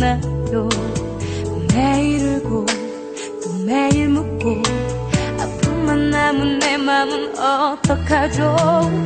만나요. 매일 울고 또 매일 묻고 아픔만 남은 내 맘은 어떡하죠?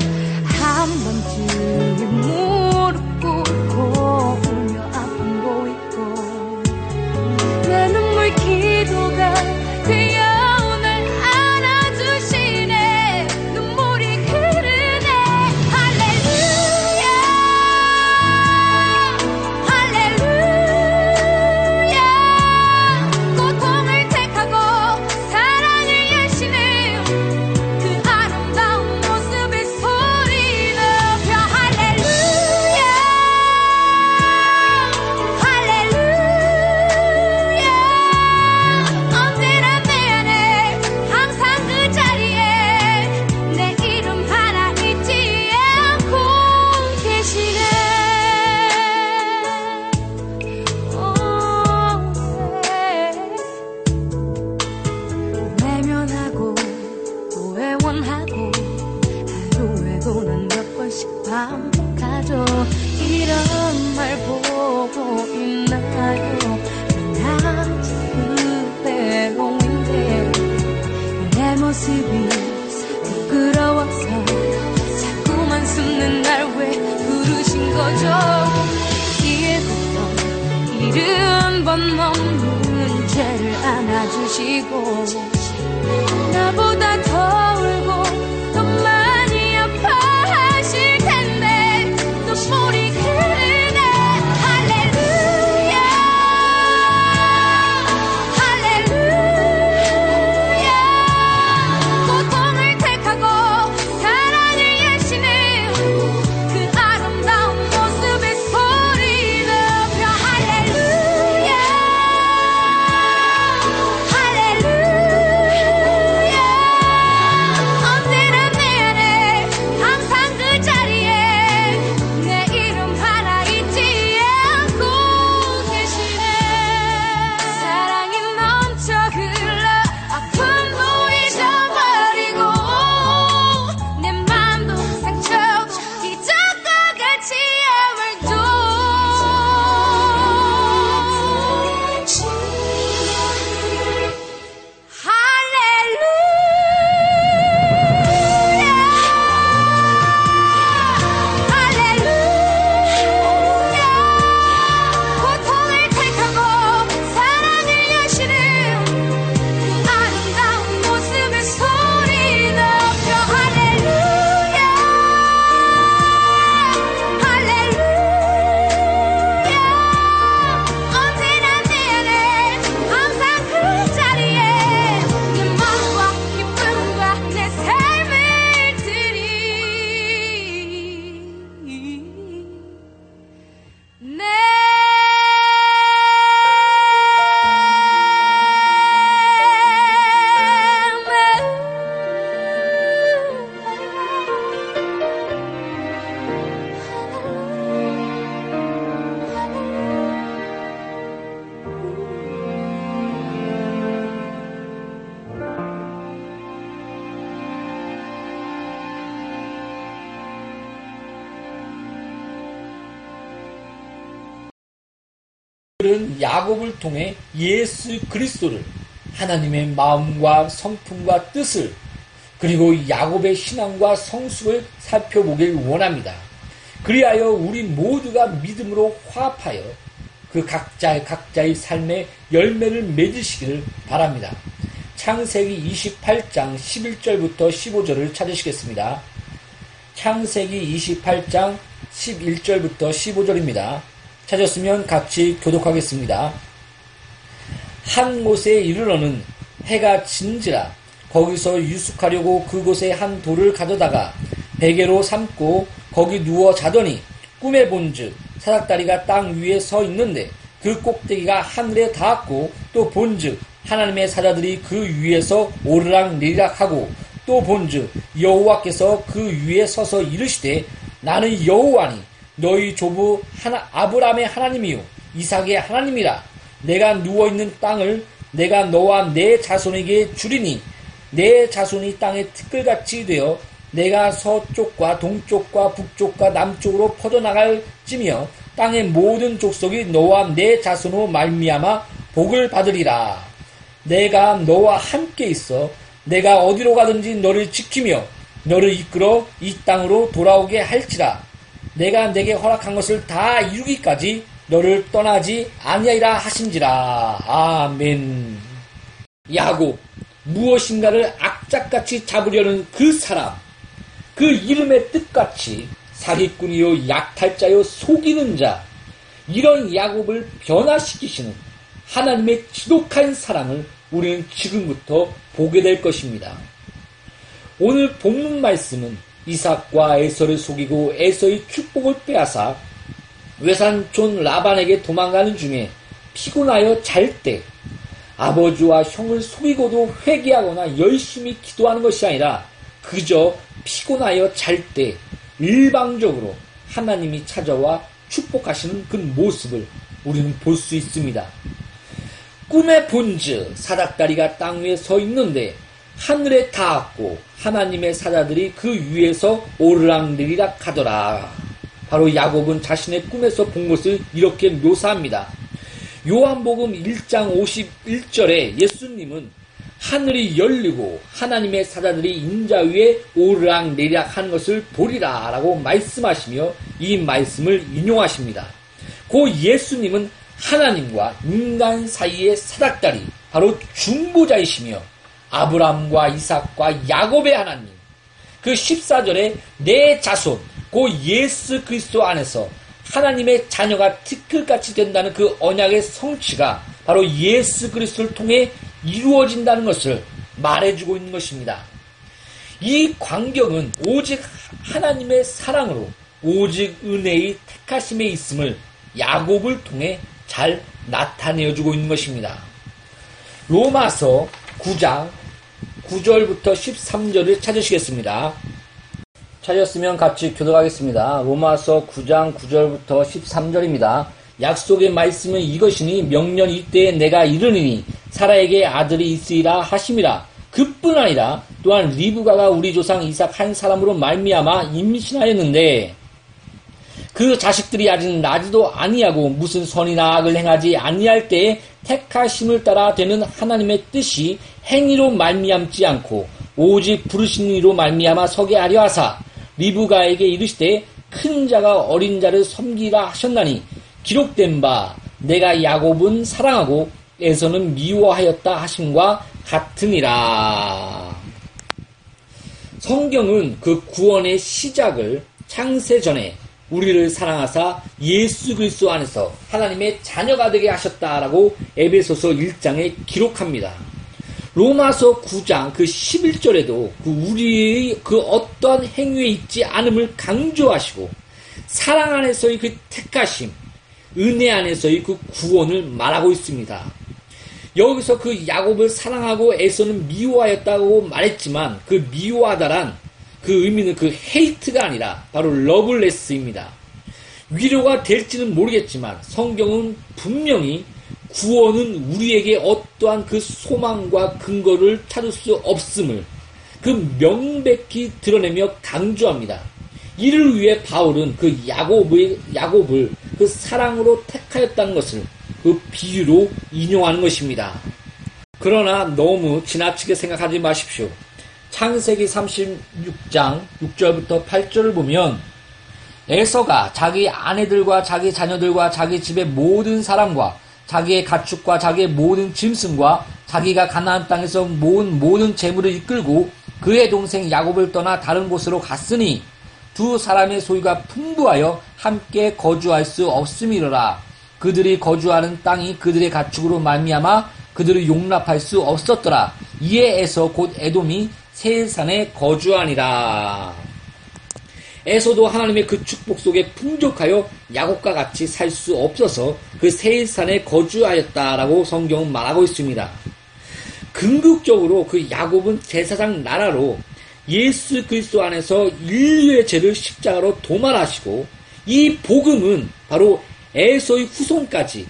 야곱을 통해 예수 그리스도를 하나님의 마음과 성품과 뜻을 그리고 야곱의 신앙과 성숙을 살펴보길 원합니다. 그리하여 우리 모두가 믿음으로 화합하여 그 각자의 각자의 삶의 열매를 맺으시기를 바랍니다. 창세기 28장 11절부터 15절을 찾으시겠습니다. 창세기 28장 11절부터 15절입니다. 찾았으면 같이 교독하겠습니다. 한 곳에 이르러는 해가 진지라 거기서 유숙하려고 그곳에 한 돌을 가져다가 베개로 삼고 거기 누워 자더니 꿈에 본즉 사닥다리가 땅 위에 서 있는데 그 꼭대기가 하늘에 닿았고 또 본즉 하나님의 사자들이 그 위에서 오르락 내리락하고 또 본즉 여호와께서 그 위에 서서 이르시되 나는 여호와니 너희 조부 하나 아브라함의 하나님이요 이삭의 하나님이라 내가 누워 있는 땅을 내가 너와 내 자손에게 주리니 내 자손이 땅의 티끌같이 되어 내가 서쪽과 동쪽과 북쪽과 남쪽으로 퍼져나갈 찌며 땅의 모든 족속이 너와 내 자손으로 말미암아 복을 받으리라. 내가 너와 함께 있어 내가 어디로 가든지 너를 지키며 너를 이끌어 이 땅으로 돌아오게 할지라. 내가 내게 허락한 것을 다 이루기까지 너를 떠나지 아니하리라 하신지라. 아멘. 야곱 무엇인가를 악착같이 잡으려는 그 사람 그 이름의 뜻같이 사기꾼이요 약탈자요 속이는 자 이런 야곱을 변화시키시는 하나님의 지독한 사랑을 우리는 지금부터 보게 될 것입니다. 오늘 본문 말씀은 이삭과 에서를 속이고 에서의 축복을 빼앗아 외산촌 라반에게 도망가는 중에 피곤하여 잘 때 아버지와 형을 속이고도 회개하거나 열심히 기도하는 것이 아니라 그저 피곤하여 잘 때 일방적으로 하나님이 찾아와 축복하시는 그 모습을 우리는 볼 수 있습니다. 꿈에 본즉 사닥다리가 땅 위에 서 있는데 하늘에 닿았고 하나님의 사자들이 그 위에서 오르락내리락 하더라. 바로 야곱은 자신의 꿈에서 본 것을 이렇게 묘사합니다. 요한복음 1장 51절에 예수님은 하늘이 열리고 하나님의 사자들이 인자 위에 오르락내리락 하는 것을 보리라 라고 말씀하시며 이 말씀을 인용하십니다. 고 예수님은 하나님과 인간 사이의 사닥다리 바로 중보자이시며 아브람과 이삭과 야곱의 하나님 그 14절에 내 자손 고 예수 그리스도 안에서 하나님의 자녀가 티끌같이 된다는 그 언약의 성취가 바로 예수 그리스도를 통해 이루어진다는 것을 말해주고 있는 것입니다. 이 광경은 오직 하나님의 사랑으로 오직 은혜의 택하심에 있음을 야곱을 통해 잘 나타내어주고 있는 것입니다. 로마서 9장 9절부터 13절을 찾으시겠습니다. 찾았으면 같이 교독하겠습니다. 로마서 9장 9절부터 13절입니다. 약속의 말씀은 이것이니 명년 이때에 내가 이르니 사라에게 아들이 있으리라 하심이라 그뿐 아니라 또한 리브가가 우리 조상 이삭 한 사람으로 말미암아 임신하였는데 그 자식들이 아직 나지도 아니하고 무슨 선이나 악을 행하지 아니할 때에 택하심을 따라 되는 하나님의 뜻이 행위로 말미암지 않고 오직 부르신 이로 말미암아 서게 하려 하사 리브가에게 이르시되 큰 자가 어린 자를 섬기라 하셨나니 기록된 바 내가 야곱은 사랑하고 에서는 미워하였다 하심과 같으니라. 성경은 그 구원의 시작을 창세 전에 우리를 사랑하사 예수 그리스도 안에서 하나님의 자녀가 되게 하셨다라고 에베소서 1장에 기록합니다. 로마서 9장 그 11절에도 그 우리의 그 어떠한 행위에 있지 않음을 강조하시고 사랑 안에서의 그 택하심, 은혜 안에서의 그 구원을 말하고 있습니다. 여기서 그 야곱을 사랑하고 에서는 미워하였다고 말했지만 그 미워하다란 그 의미는 그 헤이트가 아니라 바로 러블레스입니다. 위로가 될지는 모르겠지만 성경은 분명히 구원은 우리에게 어떠한 그 소망과 근거를 찾을 수 없음을 그 명백히 드러내며 강조합니다. 이를 위해 바울은 그 야곱의 야곱을 그 사랑으로 택하였다는 것을 그 비유로 인용하는 것입니다. 그러나 너무 지나치게 생각하지 마십시오. 창세기 36장 6절부터 8절을 보면 에서가 자기 아내들과 자기 자녀들과 자기 집의 모든 사람과 자기의 가축과 자기의 모든 짐승과 자기가 가나안 땅에서 모은 모든 재물을 이끌고 그의 동생 야곱을 떠나 다른 곳으로 갔으니 두 사람의 소유가 풍부하여 함께 거주할 수 없음이로라. 그들이 거주하는 땅이 그들의 가축으로 말미암아 그들을 용납할 수 없었더라. 이에 에서 곧 에돔이 세산에 거주하니라. 에서도 하나님의 그 축복 속에 풍족하여 야곱과 같이 살 수 없어서 그 세산에 거주하였다라고 성경은 말하고 있습니다. 궁극적으로 그 야곱은 제사장 나라로 예수 그리스도 안에서 인류의 죄를 십자가로 도말하시고 이 복음은 바로 에서의 후손까지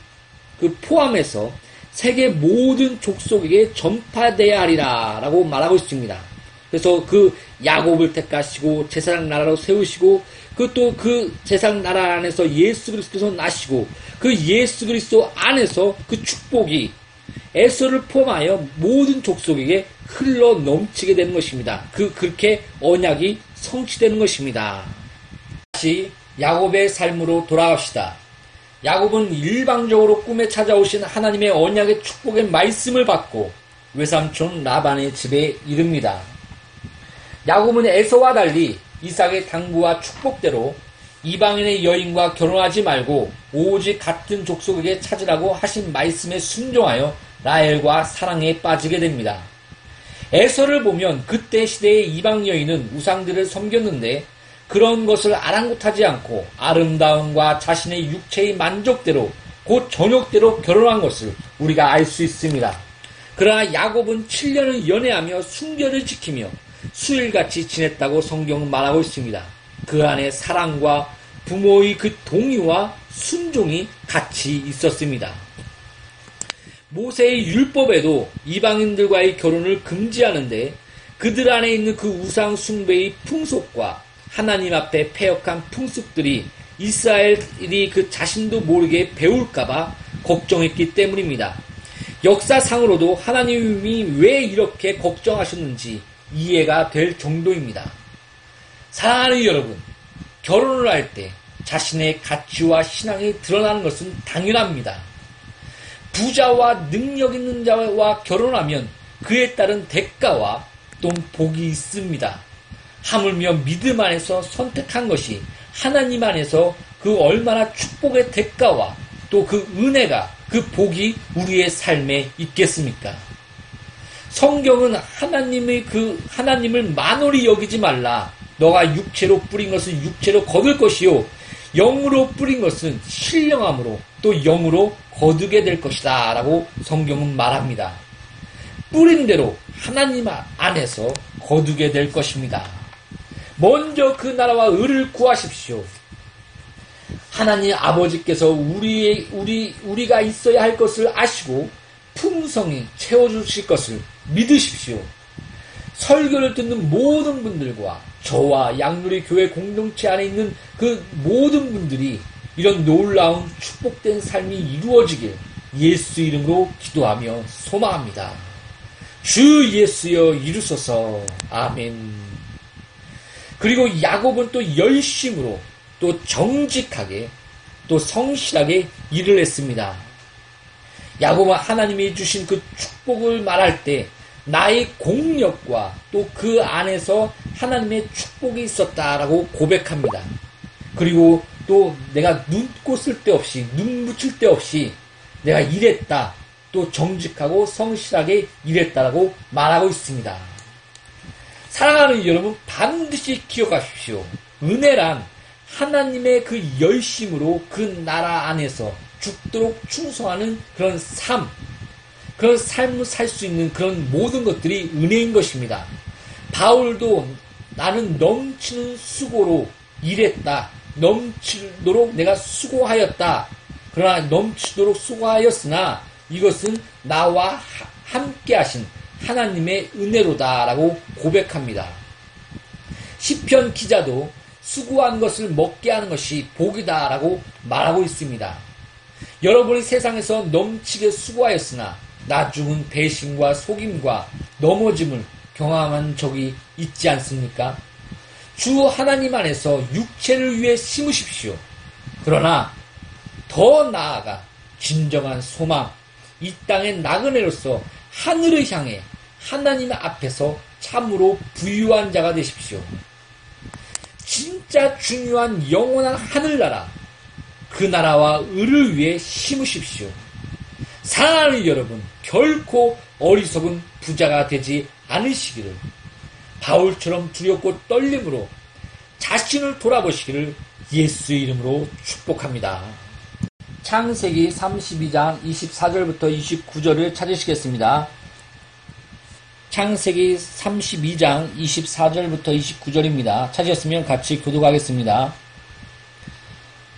그 포함해서 세계 모든 족속에게 전파돼야 하리라라고 말하고 있습니다. 그래서 그 야곱을 택하시고 제사장 나라로 세우시고 그또그 제사장 나라 안에서 예수 그리스도서 나시고 그 예수 그리스도 안에서 그 축복이 에서를 포함하여 모든 족속에게 흘러 넘치게 되는 것입니다. 그 그렇게 언약이 성취되는 것입니다. 다시 야곱의 삶으로 돌아갑시다. 야곱은 일방적으로 꿈에 찾아오신 하나님의 언약의 축복의 말씀을 받고 외삼촌 라반의 집에 이릅니다. 야곱은 에서와 달리 이삭의 당부와 축복대로 이방인의 여인과 결혼하지 말고 오직 같은 족속에게 찾으라고 하신 말씀에 순종하여 라헬과 사랑에 빠지게 됩니다. 에서를 보면 그때 시대의 이방 여인은 우상들을 섬겼는데 그런 것을 아랑곳하지 않고 아름다움과 자신의 육체의 만족대로 곧 정욕대로 결혼한 것을 우리가 알 수 있습니다. 그러나 야곱은 7년을 연애하며 순결을 지키며 수일같이 지냈다고 성경은 말하고 있습니다. 그 안에 사랑과 부모의 그 동의와 순종이 같이 있었습니다. 모세의 율법에도 이방인들과의 결혼을 금지하는데 그들 안에 있는 그 우상 숭배의 풍속과 하나님 앞에 패역한 풍습들이 이스라엘이 그 자신도 모르게 배울까봐 걱정했기 때문입니다. 역사상으로도 하나님이 왜 이렇게 걱정하셨는지 이해가 될 정도입니다. 사랑하는 여러분, 결혼을 할 때 자신의 가치와 신앙이 드러나는 것은 당연합니다. 부자와 능력 있는 자와 결혼하면 그에 따른 대가와 또 복이 있습니다. 하물며 믿음 안에서 선택한 것이 하나님 안에서 그 얼마나 축복의 대가와 또 그 은혜가 그 복이 우리의 삶에 있겠습니까? 성경은 하나님의 그 하나님을 만홀히 여기지 말라. 너가 육체로 뿌린 것은 육체로 거둘 것이요 영으로 뿌린 것은 신령함으로 또 영으로 거두게 될 것이다. 라고 성경은 말합니다. 뿌린 대로 하나님 안에서 거두게 될 것입니다. 먼저 그 나라와 의를 구하십시오. 하나님 아버지께서 우리의, 우리, 우리가 있어야 할 것을 아시고 풍성히 채워 주실 것을 믿으십시오. 설교를 듣는 모든 분들과 저와 양누리 교회 공동체 안에 있는 그 모든 분들이 이런 놀라운 축복된 삶이 이루어지길 예수 이름으로 기도하며 소망합니다. 주 예수여 이루소서. 아멘. 그리고 야곱은 또 열심으로 또 정직하게 또 성실하게 일을 했습니다. 야곱은 하나님이 주신 그 축복을 말할 때 나의 공력과 또 그 안에서 하나님의 축복이 있었다라고 고백합니다. 그리고 또 내가 눈꽃 쓸데 없이 눈 묻힐 데 없이 내가 일했다. 또 정직하고 성실하게 일했다라고 말하고 있습니다. 사랑하는 여러분 반드시 기억하십시오. 은혜란 하나님의 그 열심으로 그 나라 안에서 죽도록 충성하는 그런 삶, 그런 삶을 살 수 있는 그런 모든 것들이 은혜인 것입니다. 바울도 나는 넘치는 수고로 일했다. 넘치도록 내가 수고하였다. 그러나 넘치도록 수고하였으나 이것은 나와 함께 하신 하나님의 은혜로다라고 고백합니다. 시편 기자도 수고한 것을 먹게 하는 것이 복이다라고 말하고 있습니다. 여러분이 세상에서 넘치게 수고하였으나 나중은 배신과 속임과 넘어짐을 경험한 적이 있지 않습니까? 주 하나님 안에서 육체를 위해 심으십시오. 그러나 더 나아가 진정한 소망, 이 땅의 나그네로서 하늘을 향해 하나님 앞에서 참으로 부유한 자가 되십시오. 진짜 중요한 영원한 하늘나라, 그 나라와 의를 위해 심으십시오. 사랑하는 여러분, 결코 어리석은 부자가 되지 않으시기를 바울처럼 두렵고 떨림으로 자신을 돌아보시기를 예수 이름으로 축복합니다. 창세기 32장 24절부터 29절을 찾으시겠습니다. 창세기 32장 24절부터 29절입니다. 찾으셨으면 같이 교독하겠습니다.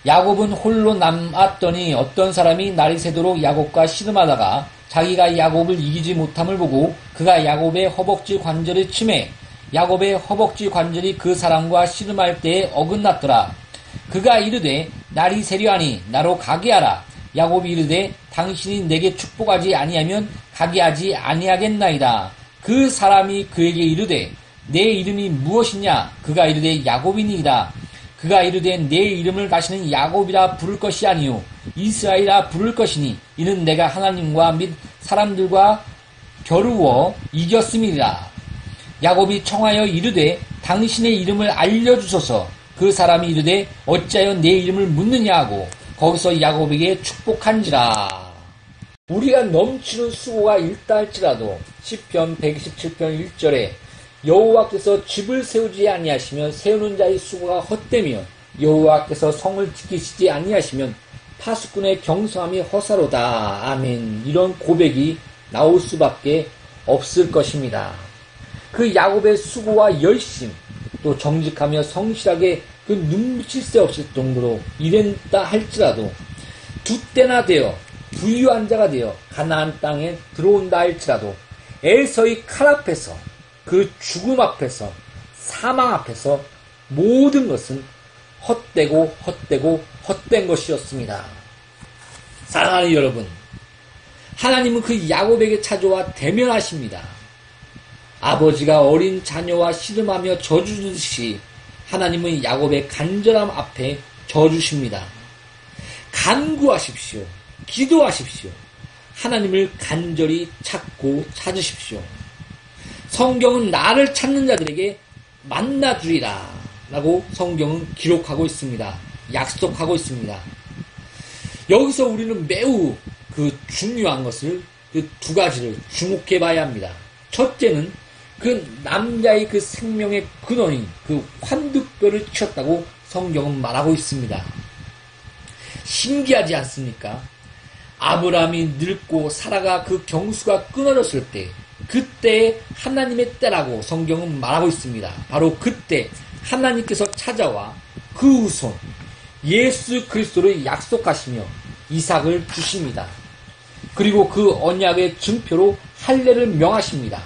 야곱은 홀로 남았더니 어떤 사람이 날이 새도록 야곱과 씨름하다가 자기가 야곱을 이기지 못함을 보고 그가 야곱의 허벅지 관절을 침해 야곱의 허벅지 관절이 그 사람과 씨름할 때에 어긋났더라. 그가 이르되 날이 세려하니 나로 가게 하라. 야곱이 이르되 당신이 내게 축복하지 아니하면 가게 하지 아니하겠나이다. 그 사람이 그에게 이르되 내 이름이 무엇이냐? 그가 이르되 야곱이니이다. 그가 이르되 내 이름을 다시는 야곱이라 부를 것이 아니요 이스라엘이라 부를 것이니 이는 내가 하나님과 및 사람들과 겨루어 이겼음이라. 야곱이 청하여 이르되 당신의 이름을 알려주소서 그 사람이 이르되 어찌하여 내 이름을 묻느냐 하고 거기서 야곱에게 축복한지라. 우리가 넘치는 수고가 있다 할지라도 10편 127편 1절에 여호와께서 집을 세우지 아니하시면 세우는 자의 수고가 헛되며 여호와께서 성을 지키시지 아니하시면 파수꾼의 경성함이 허사로다. 아멘. 이런 고백이 나올 수밖에 없을 것입니다. 그 야곱의 수고와 열심, 또 정직하며 성실하게 그 눈붙일 새 없을 정도로 일했다 할지라도 두 때나 되어 부유한 자가 되어 가나안 땅에 들어온다 할지라도 에서의 칼 앞에서 그 죽음 앞에서 사망 앞에서 모든 것은 헛되고 헛되고 헛된 것이었습니다. 사랑하는 여러분, 하나님은 그 야곱에게 찾아와 대면하십니다. 아버지가 어린 자녀와 씨름하며 져주듯이 하나님은 야곱의 간절함 앞에 져주십니다. 간구하십시오. 기도하십시오. 하나님을 간절히 찾고 찾으십시오. 성경은 나를 찾는 자들에게 만나 주리라. 라고 성경은 기록하고 있습니다. 약속하고 있습니다. 여기서 우리는 매우 그 중요한 것을 그 두 가지를 주목해 봐야 합니다. 첫째는 그 남자의 그 생명의 근원인 그 환두뼈를 치었다고 성경은 말하고 있습니다. 신기하지 않습니까? 아브라함이 늙고 사라가 그 경수가 끊어졌을 때 그때 하나님의 때라고 성경은 말하고 있습니다. 바로 그때 하나님께서 찾아와 그 후손 예수 그리스도를 약속하시며 이삭을 주십니다. 그리고 그 언약의 증표로 할례를 명하십니다.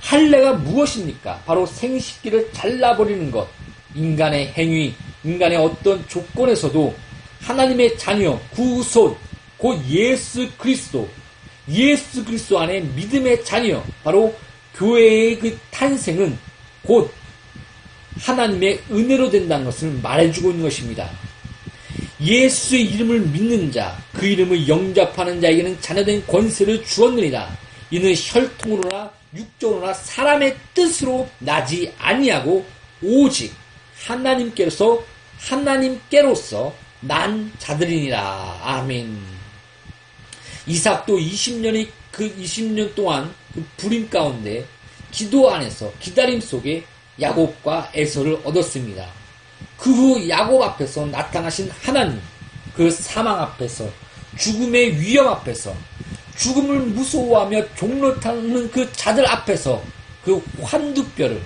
할례가 무엇입니까? 바로 생식기를 잘라버리는 것. 인간의 행위, 인간의 어떤 조건에서도 하나님의 자녀, 구손, 곧 예수 그리스도, 예수 그리스도 안에 믿음의 자녀, 바로 교회의 그 탄생은 곧 하나님의 은혜로 된다는 것을 말해주고 있는 것입니다. 예수의 이름을 믿는 자, 그 이름을 영접하는 자에게는 자녀된 권세를 주었느니라. 이는 혈통으로나 육적으로나 사람의 뜻으로 나지 아니하고 오직 하나님께로서 하나님께로서 난 자들이니라. 아멘. 이삭도 20년이 그 20년 동안 그 불임 가운데 기도 안에서 기다림 속에 야곱과 에서를 얻었습니다. 그 후 야곱 앞에서 나타나신 하나님, 그 사망 앞에서 죽음의 위험 앞에서 죽음을 무서워하며 종로 타는 그 자들 앞에서 그 환두뼈를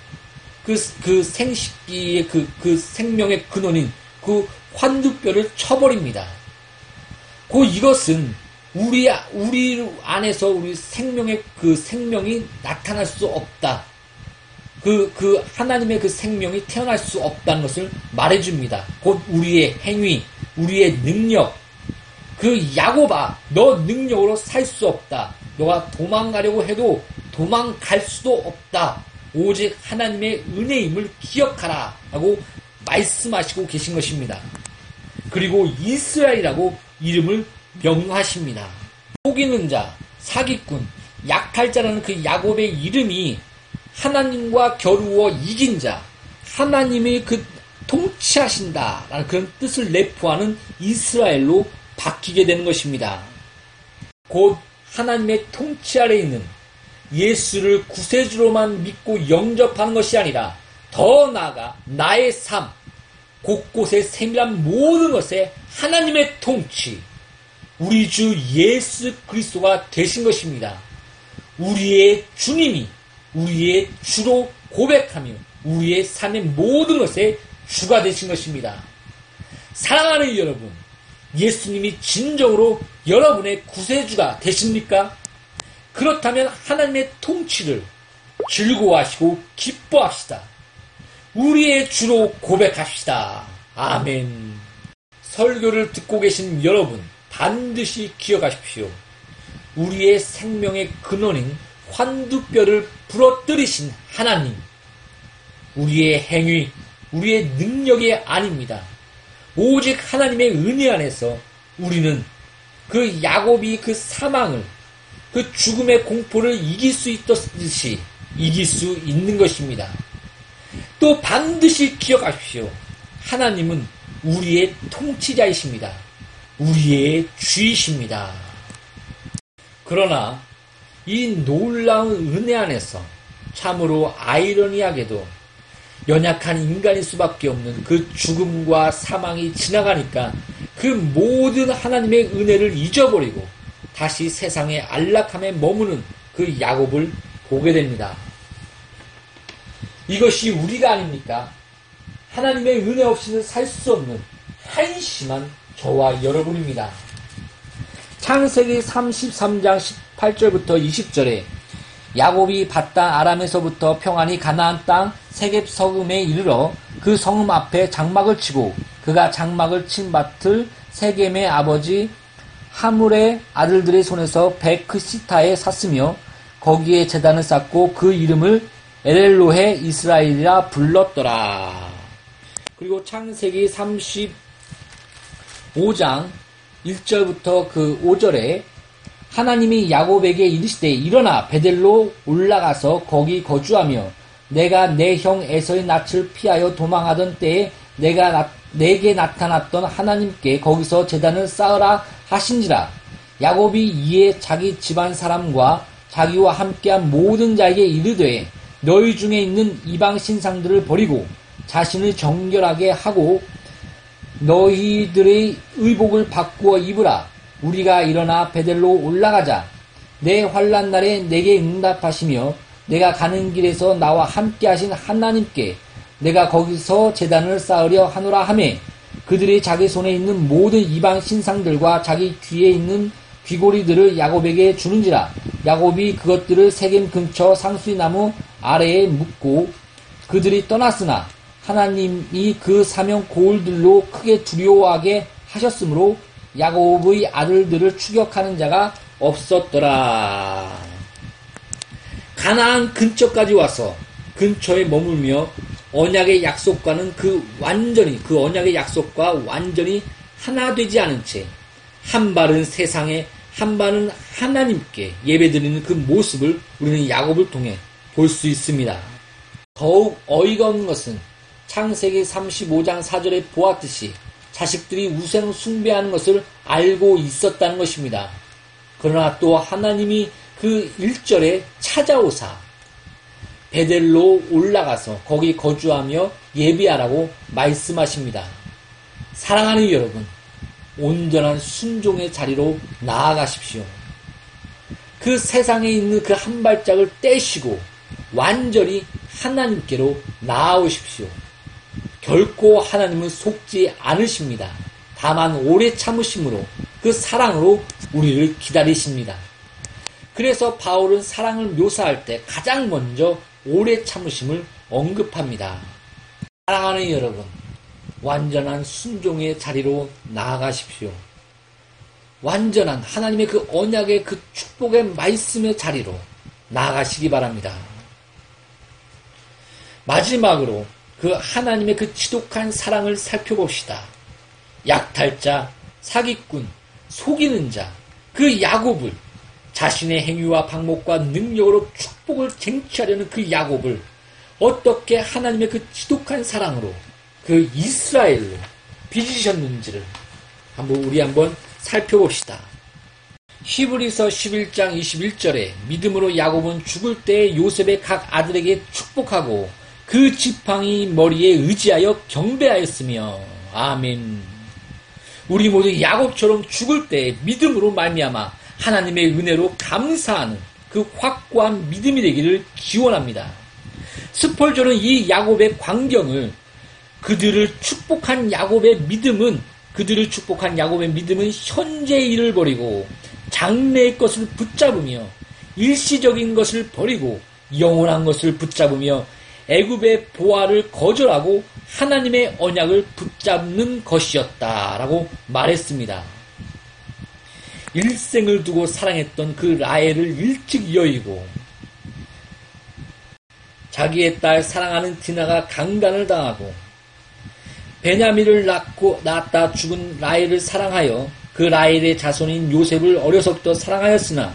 그, 그 생식기의 그, 그 생명의 근원인 그 환두뼈를 쳐버립니다. 그 이것은 우리, 우리 안에서 우리 생명의 그 생명이 나타날 수 없다. 그, 그 하나님의 그 생명이 태어날 수 없다는 것을 말해줍니다. 곧 우리의 행위, 우리의 능력, 그 야고바, 너 능력으로 살 수 없다. 너가 도망가려고 해도 도망갈 수도 없다. 오직 하나님의 은혜임을 기억하라. 라고 말씀하시고 계신 것입니다. 그리고 이스라엘이라고 이름을 명하십니다. 속이는 자, 사기꾼, 약탈자라는 그 야곱의 이름이 하나님과 겨루어 이긴 자, 하나님의 그 통치하신다라는 그런 뜻을 내포하는 이스라엘로 바뀌게 되는 것입니다. 곧 하나님의 통치 아래 있는 예수를 구세주로만 믿고 영접하는 것이 아니라 더 나아가 나의 삶, 곳곳에 세밀한 모든 것에 하나님의 통치, 우리 주 예수 그리스도가 되신 것입니다. 우리의 주님이 우리의 주로 고백하며 우리의 삶의 모든 것에 주가 되신 것입니다. 사랑하는 여러분, 예수님이 진정으로 여러분의 구세주가 되십니까? 그렇다면 하나님의 통치를 즐거워하시고 기뻐합시다. 우리의 주로 고백합시다. 아멘. 설교를 듣고 계신 여러분, 반드시 기억하십시오. 우리의 생명의 근원인 환두뼈를 부러뜨리신 하나님. 우리의 행위, 우리의 능력이 아닙니다. 오직 하나님의 은혜 안에서 우리는 그 야곱이 그 사망을, 그 죽음의 공포를 이길 수 있듯이 이길 수 있는 것입니다. 또 반드시 기억하십시오. 하나님은 우리의 통치자이십니다. 우리의 주이십니다. 그러나 이 놀라운 은혜 안에서 참으로 아이러니하게도 연약한 인간일 수밖에 없는 그 죽음과 사망이 지나가니까 그 모든 하나님의 은혜를 잊어버리고 다시 세상의 안락함에 머무는 그 야곱을 보게 됩니다. 이것이 우리가 아닙니까? 하나님의 은혜 없이는 살 수 없는 한심한 저와 여러분입니다. 창세기 33장 18절부터 20절에 야곱이 바단 아람에서부터 평안히 가나안 땅 세겝 성음에 이르러 그 성음 앞에 장막을 치고 그가 장막을 친 밭을 세겜의 아버지 하물의 아들들의 손에서 베크시타에 샀으며 거기에 재단을 쌓고 그 이름을 에렐로헤 이스라엘이라 불렀더라. 그리고 창세기 35장 1절부터 그 5절에 하나님이 야곱에게 이르시되 일어나 베델로 올라가서 거기 거주하며 내가 내 형 에서의 낯을 피하여 도망하던 때에 내가 나- 내게 나타났던 하나님께 거기서 재단을 쌓으라 하신지라. 야곱이 이에 자기 집안 사람과 자기와 함께한 모든 자에게 이르되 너희 중에 있는 이방 신상들을 버리고 자신을 정결하게 하고 너희들의 의복을 바꾸어 입으라. 우리가 일어나 베델로 올라가자. 내 환란 날에 내게 응답하시며 내가 가는 길에서 나와 함께 하신 하나님께 내가 거기서 재단을 쌓으려 하노라 하매 그들이 자기 손에 있는 모든 이방 신상들과 자기 귀에 있는 귀고리들을 야곱에게 주는지라 야곱이 그것들을 세겜 근처 상수리 나무 아래에 묻고 그들이 떠났으나 하나님이 그 사명 고울들로 크게 두려워하게 하셨으므로 야곱의 아들들을 추격하는 자가 없었더라. 가나안 근처까지 와서 근처에 머물며 언약의 약속과는 그 완전히 그 언약의 약속과 완전히 하나 되지 않은 채 한 발은 세상에 한 발은 하나님께 예배드리는 그 모습을 우리는 야곱을 통해 볼 수 있습니다. 더욱 어이가 없는 것은 창세기 35장 4절에 보았듯이 자식들이 우상 숭배하는 것을 알고 있었다는 것입니다. 그러나 또 하나님이 그 1절에 찾아오사 베델로 올라가서 거기 거주하며 예비하라고 말씀하십니다. 사랑하는 여러분, 온전한 순종의 자리로 나아가십시오. 그 세상에 있는 그 한 발짝을 떼시고 완전히 하나님께로 나아오십시오. 결코 하나님은 속지 않으십니다. 다만 오래 참으심으로 그 사랑으로 우리를 기다리십니다. 그래서 바울은 사랑을 묘사할 때 가장 먼저 오래 참으심을 언급합니다. 사랑하는 여러분, 완전한 순종의 자리로 나아가십시오. 완전한 하나님의 그 언약의 그 축복의 말씀의 자리로 나아가시기 바랍니다. 마지막으로 그 하나님의 그 지독한 사랑을 살펴봅시다. 약탈자, 사기꾼, 속이는 자, 그 야곱을 자신의 행위와 방목과 능력으로 축복을 쟁취하려는 그 야곱을 어떻게 하나님의 그 지독한 사랑으로 그 이스라엘로 빚으셨는지를 한번 우리 한번 살펴봅시다. 히브리서 11장 21절에 믿음으로 야곱은 죽을 때 요셉의 각 아들에게 축복하고 그 지팡이 머리에 의지하여 경배하였으며 아멘. 우리 모두 야곱처럼 죽을 때 믿음으로 말미암아 하나님의 은혜로 감사하는 그 확고한 믿음이 되기를 기원합니다. 스펄전은 이 야곱의 광경을 그들을 축복한 야곱의 믿음은 그들을 축복한 야곱의 믿음은 현재의 일을 버리고 장래의 것을 붙잡으며 일시적인 것을 버리고 영원한 것을 붙잡으며 애굽의 보화를 거절하고 하나님의 언약을 붙잡는 것이었다라고 말했습니다. 일생을 두고 사랑했던 그 라헬을 일찍 여의고 자기의 딸 사랑하는 디나가 강간을 당하고 베냐민을 낳고 낳았다 죽은 라헬을 사랑하여 그 라헬의 자손인 요셉을 어려서부터 사랑하였으나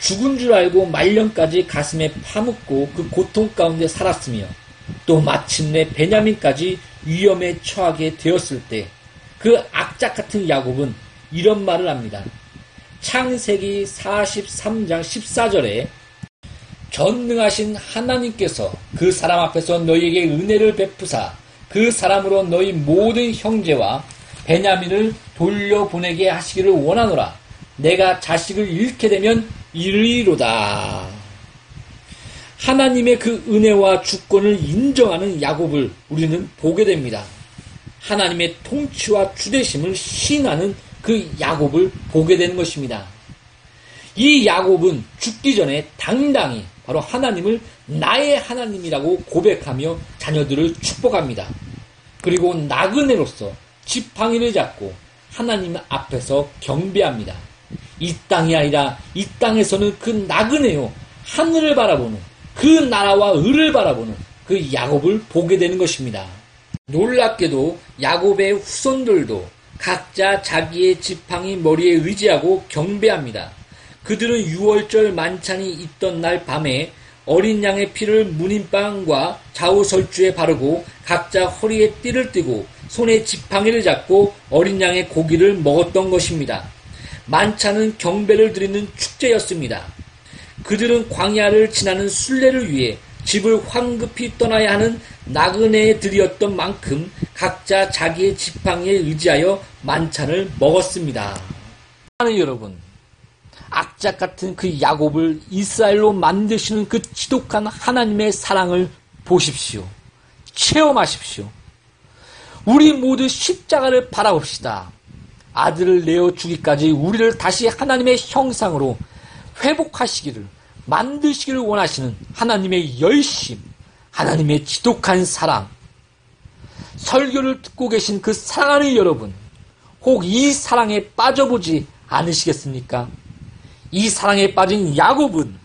죽은 줄 알고 말년까지 가슴에 파묻고 그 고통 가운데 살았으며 또 마침내 베냐민까지 위험에 처하게 되었을 때 그 악작 같은 야곱은 이런 말을 합니다. 창세기 43장 14절에 전능하신 하나님께서 그 사람 앞에서 너희에게 은혜를 베푸사 그 사람으로 너희 모든 형제와 베냐민을 돌려보내게 하시기를 원하노라. 내가 자식을 잃게 되면 이르리로다. 하나님의 그 은혜와 주권을 인정하는 야곱을 우리는 보게 됩니다. 하나님의 통치와 주대심을 시인하는 그 야곱을 보게 되는 것입니다. 이 야곱은 죽기 전에 당당히 바로 하나님을 나의 하나님이라고 고백하며 자녀들을 축복합니다. 그리고 나그네로서 지팡이를 잡고 하나님 앞에서 경배합니다. 이 땅이 아니라 이 땅에서는 그 나그네요 하늘을 바라보는 그 나라와 을을 바라보는 그 야곱을 보게 되는 것입니다. 놀랍게도 야곱의 후손들도 각자 자기의 지팡이 머리에 의지하고 경배합니다. 그들은 유월절 만찬이 있던 날 밤에 어린 양의 피를 문인방과 좌우설주에 바르고 각자 허리에 띠를 띠고 손에 지팡이를 잡고 어린 양의 고기를 먹었던 것입니다. 만찬은 경배를 드리는 축제였습니다. 그들은 광야를 지나는 순례를 위해 집을 황급히 떠나야 하는 나그네들이었던 만큼 각자 자기의 지팡이에 의지하여 만찬을 먹었습니다. 하는 여러분, 악작 같은 그 야곱을 이스라엘로 만드시는 그 지독한 하나님의 사랑을 보십시오. 체험하십시오. 우리 모두 십자가를 바라봅시다. 아들을 내어 주기까지 우리를 다시 하나님의 형상으로 회복하시기를 만드시기를 원하시는 하나님의 열심, 하나님의 지독한 사랑. 설교를 듣고 계신 그 사랑하는 여러분, 혹 이 사랑에 빠져보지 않으시겠습니까? 이 사랑에 빠진 야곱은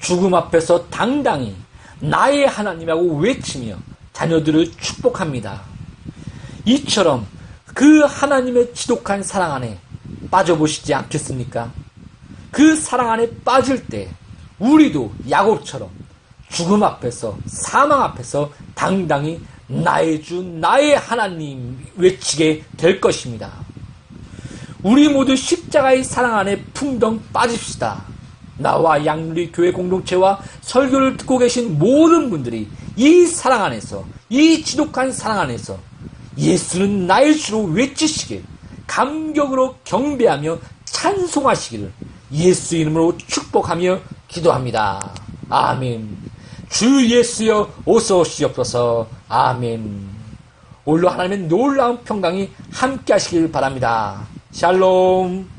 죽음 앞에서 당당히 나의 하나님이라고 외치며 자녀들을 축복합니다. 이처럼 그 하나님의 지독한 사랑 안에 빠져보시지 않겠습니까? 그 사랑 안에 빠질 때 우리도 야곱처럼 죽음 앞에서 사망 앞에서 당당히 나의 주 나의 하나님 외치게 될 것입니다. 우리 모두 십자가의 사랑 안에 풍덩 빠집시다. 나와 양누리 교회 공동체와 설교를 듣고 계신 모든 분들이 이 사랑 안에서 이 지독한 사랑 안에서 예수는 나의 주로 외치시길 감격으로 경배하며 찬송하시기를 예수 이름으로 축복하며 기도합니다. 아멘. 주 예수여 어서 오시옵소서. 아멘. 올로 하나님의 놀라운 평강이 함께 하시길 바랍니다. 샬롬.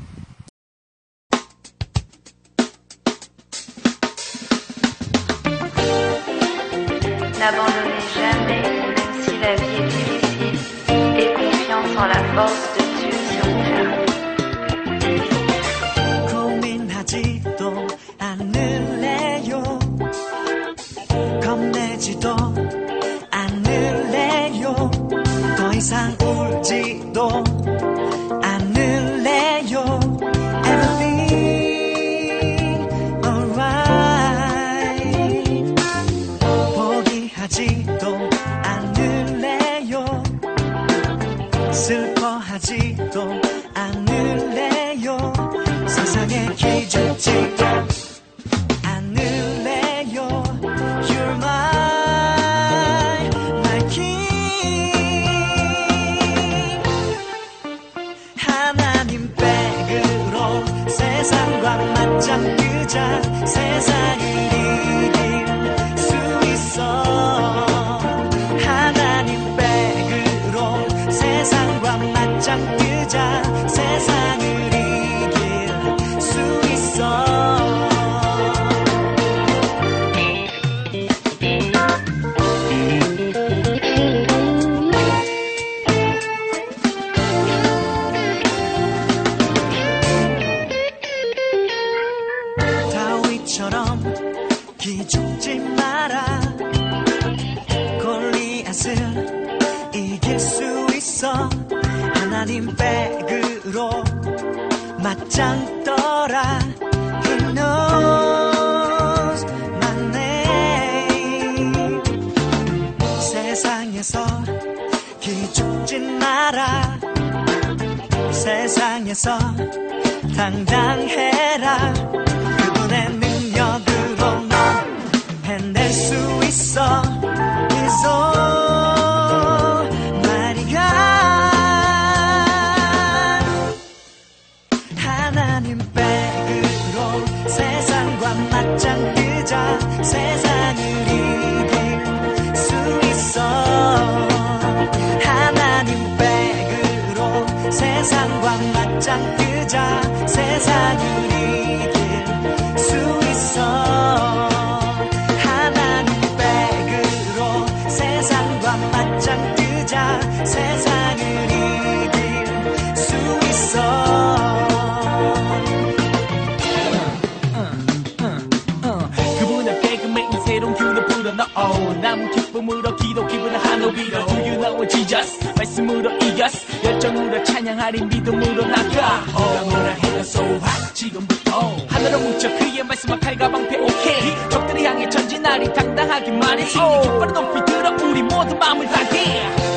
달인 믿음으로 나가. 뭐라 뭐라 해도 so hot 지금부터. 하늘을 뭉쳐 그의 말씀과 칼가방패 오케이 적들을 향해 전진 날이 당당하게 말해. 이 족발을 높이 들어 우리 모두 마음을 다해.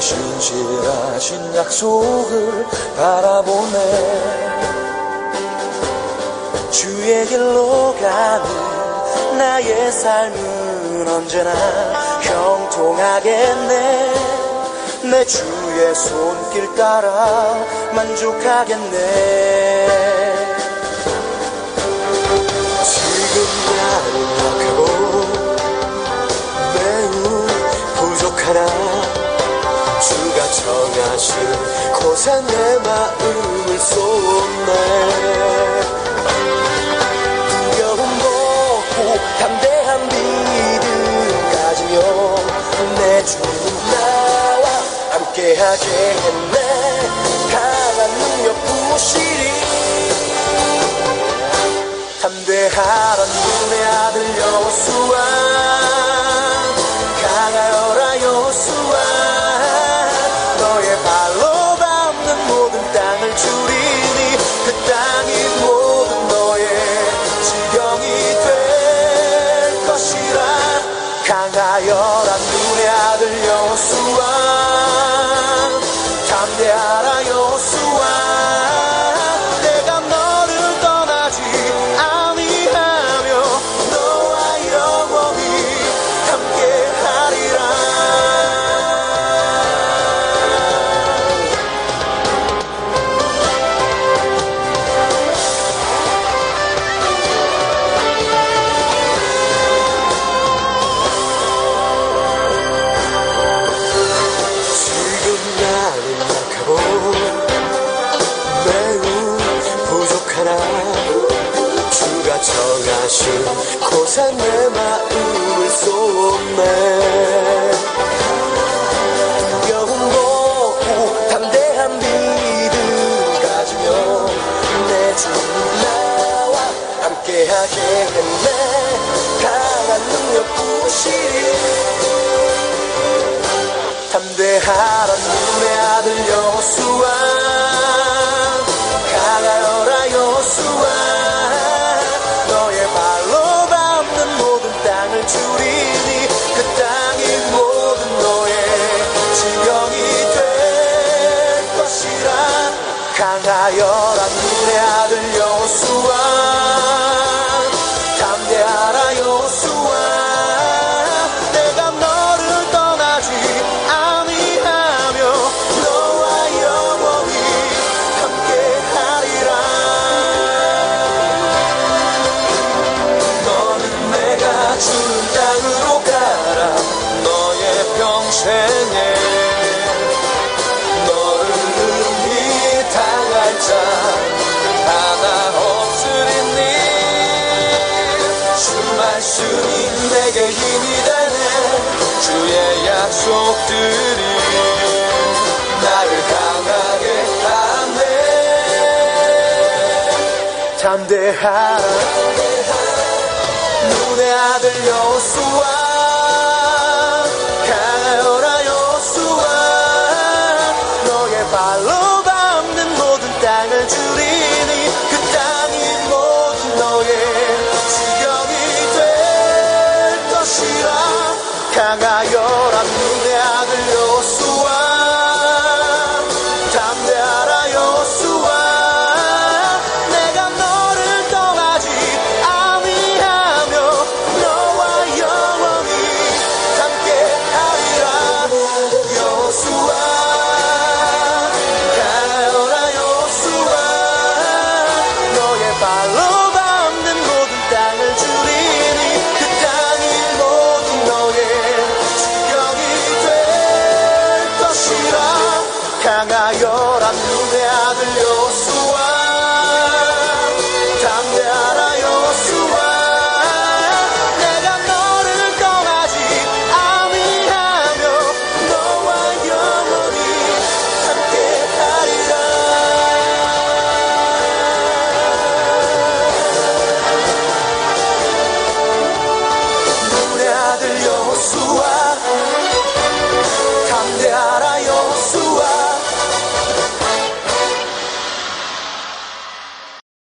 신실하신 약속을 바라보네. 주의 길로 가는 나의 삶은 언제나 형통하겠네. 내 주의 손길 따라 만족하겠네. 지금 나를 바라보 매우 부족하다. 비춰가신 고산 내 마음을 쏟네. 두려운 벗고 담대한 믿음 가지며 내 주님 나와 함께 하겠네. 강한 능력 부시리. 담대하란 눈의 아들 여호수아. nomeado Leão Suave. 하라 눈의 아들 여 호수 와, 가라여라 여 호수 와, 너의 발로 밟는 모든 땅을 줄이니 그 땅이 모든 너의 지경이 될 것이라. 강하여라 눈의 아들 것들이 나를 강하게 하네. 담대하라 눈에 아들 여수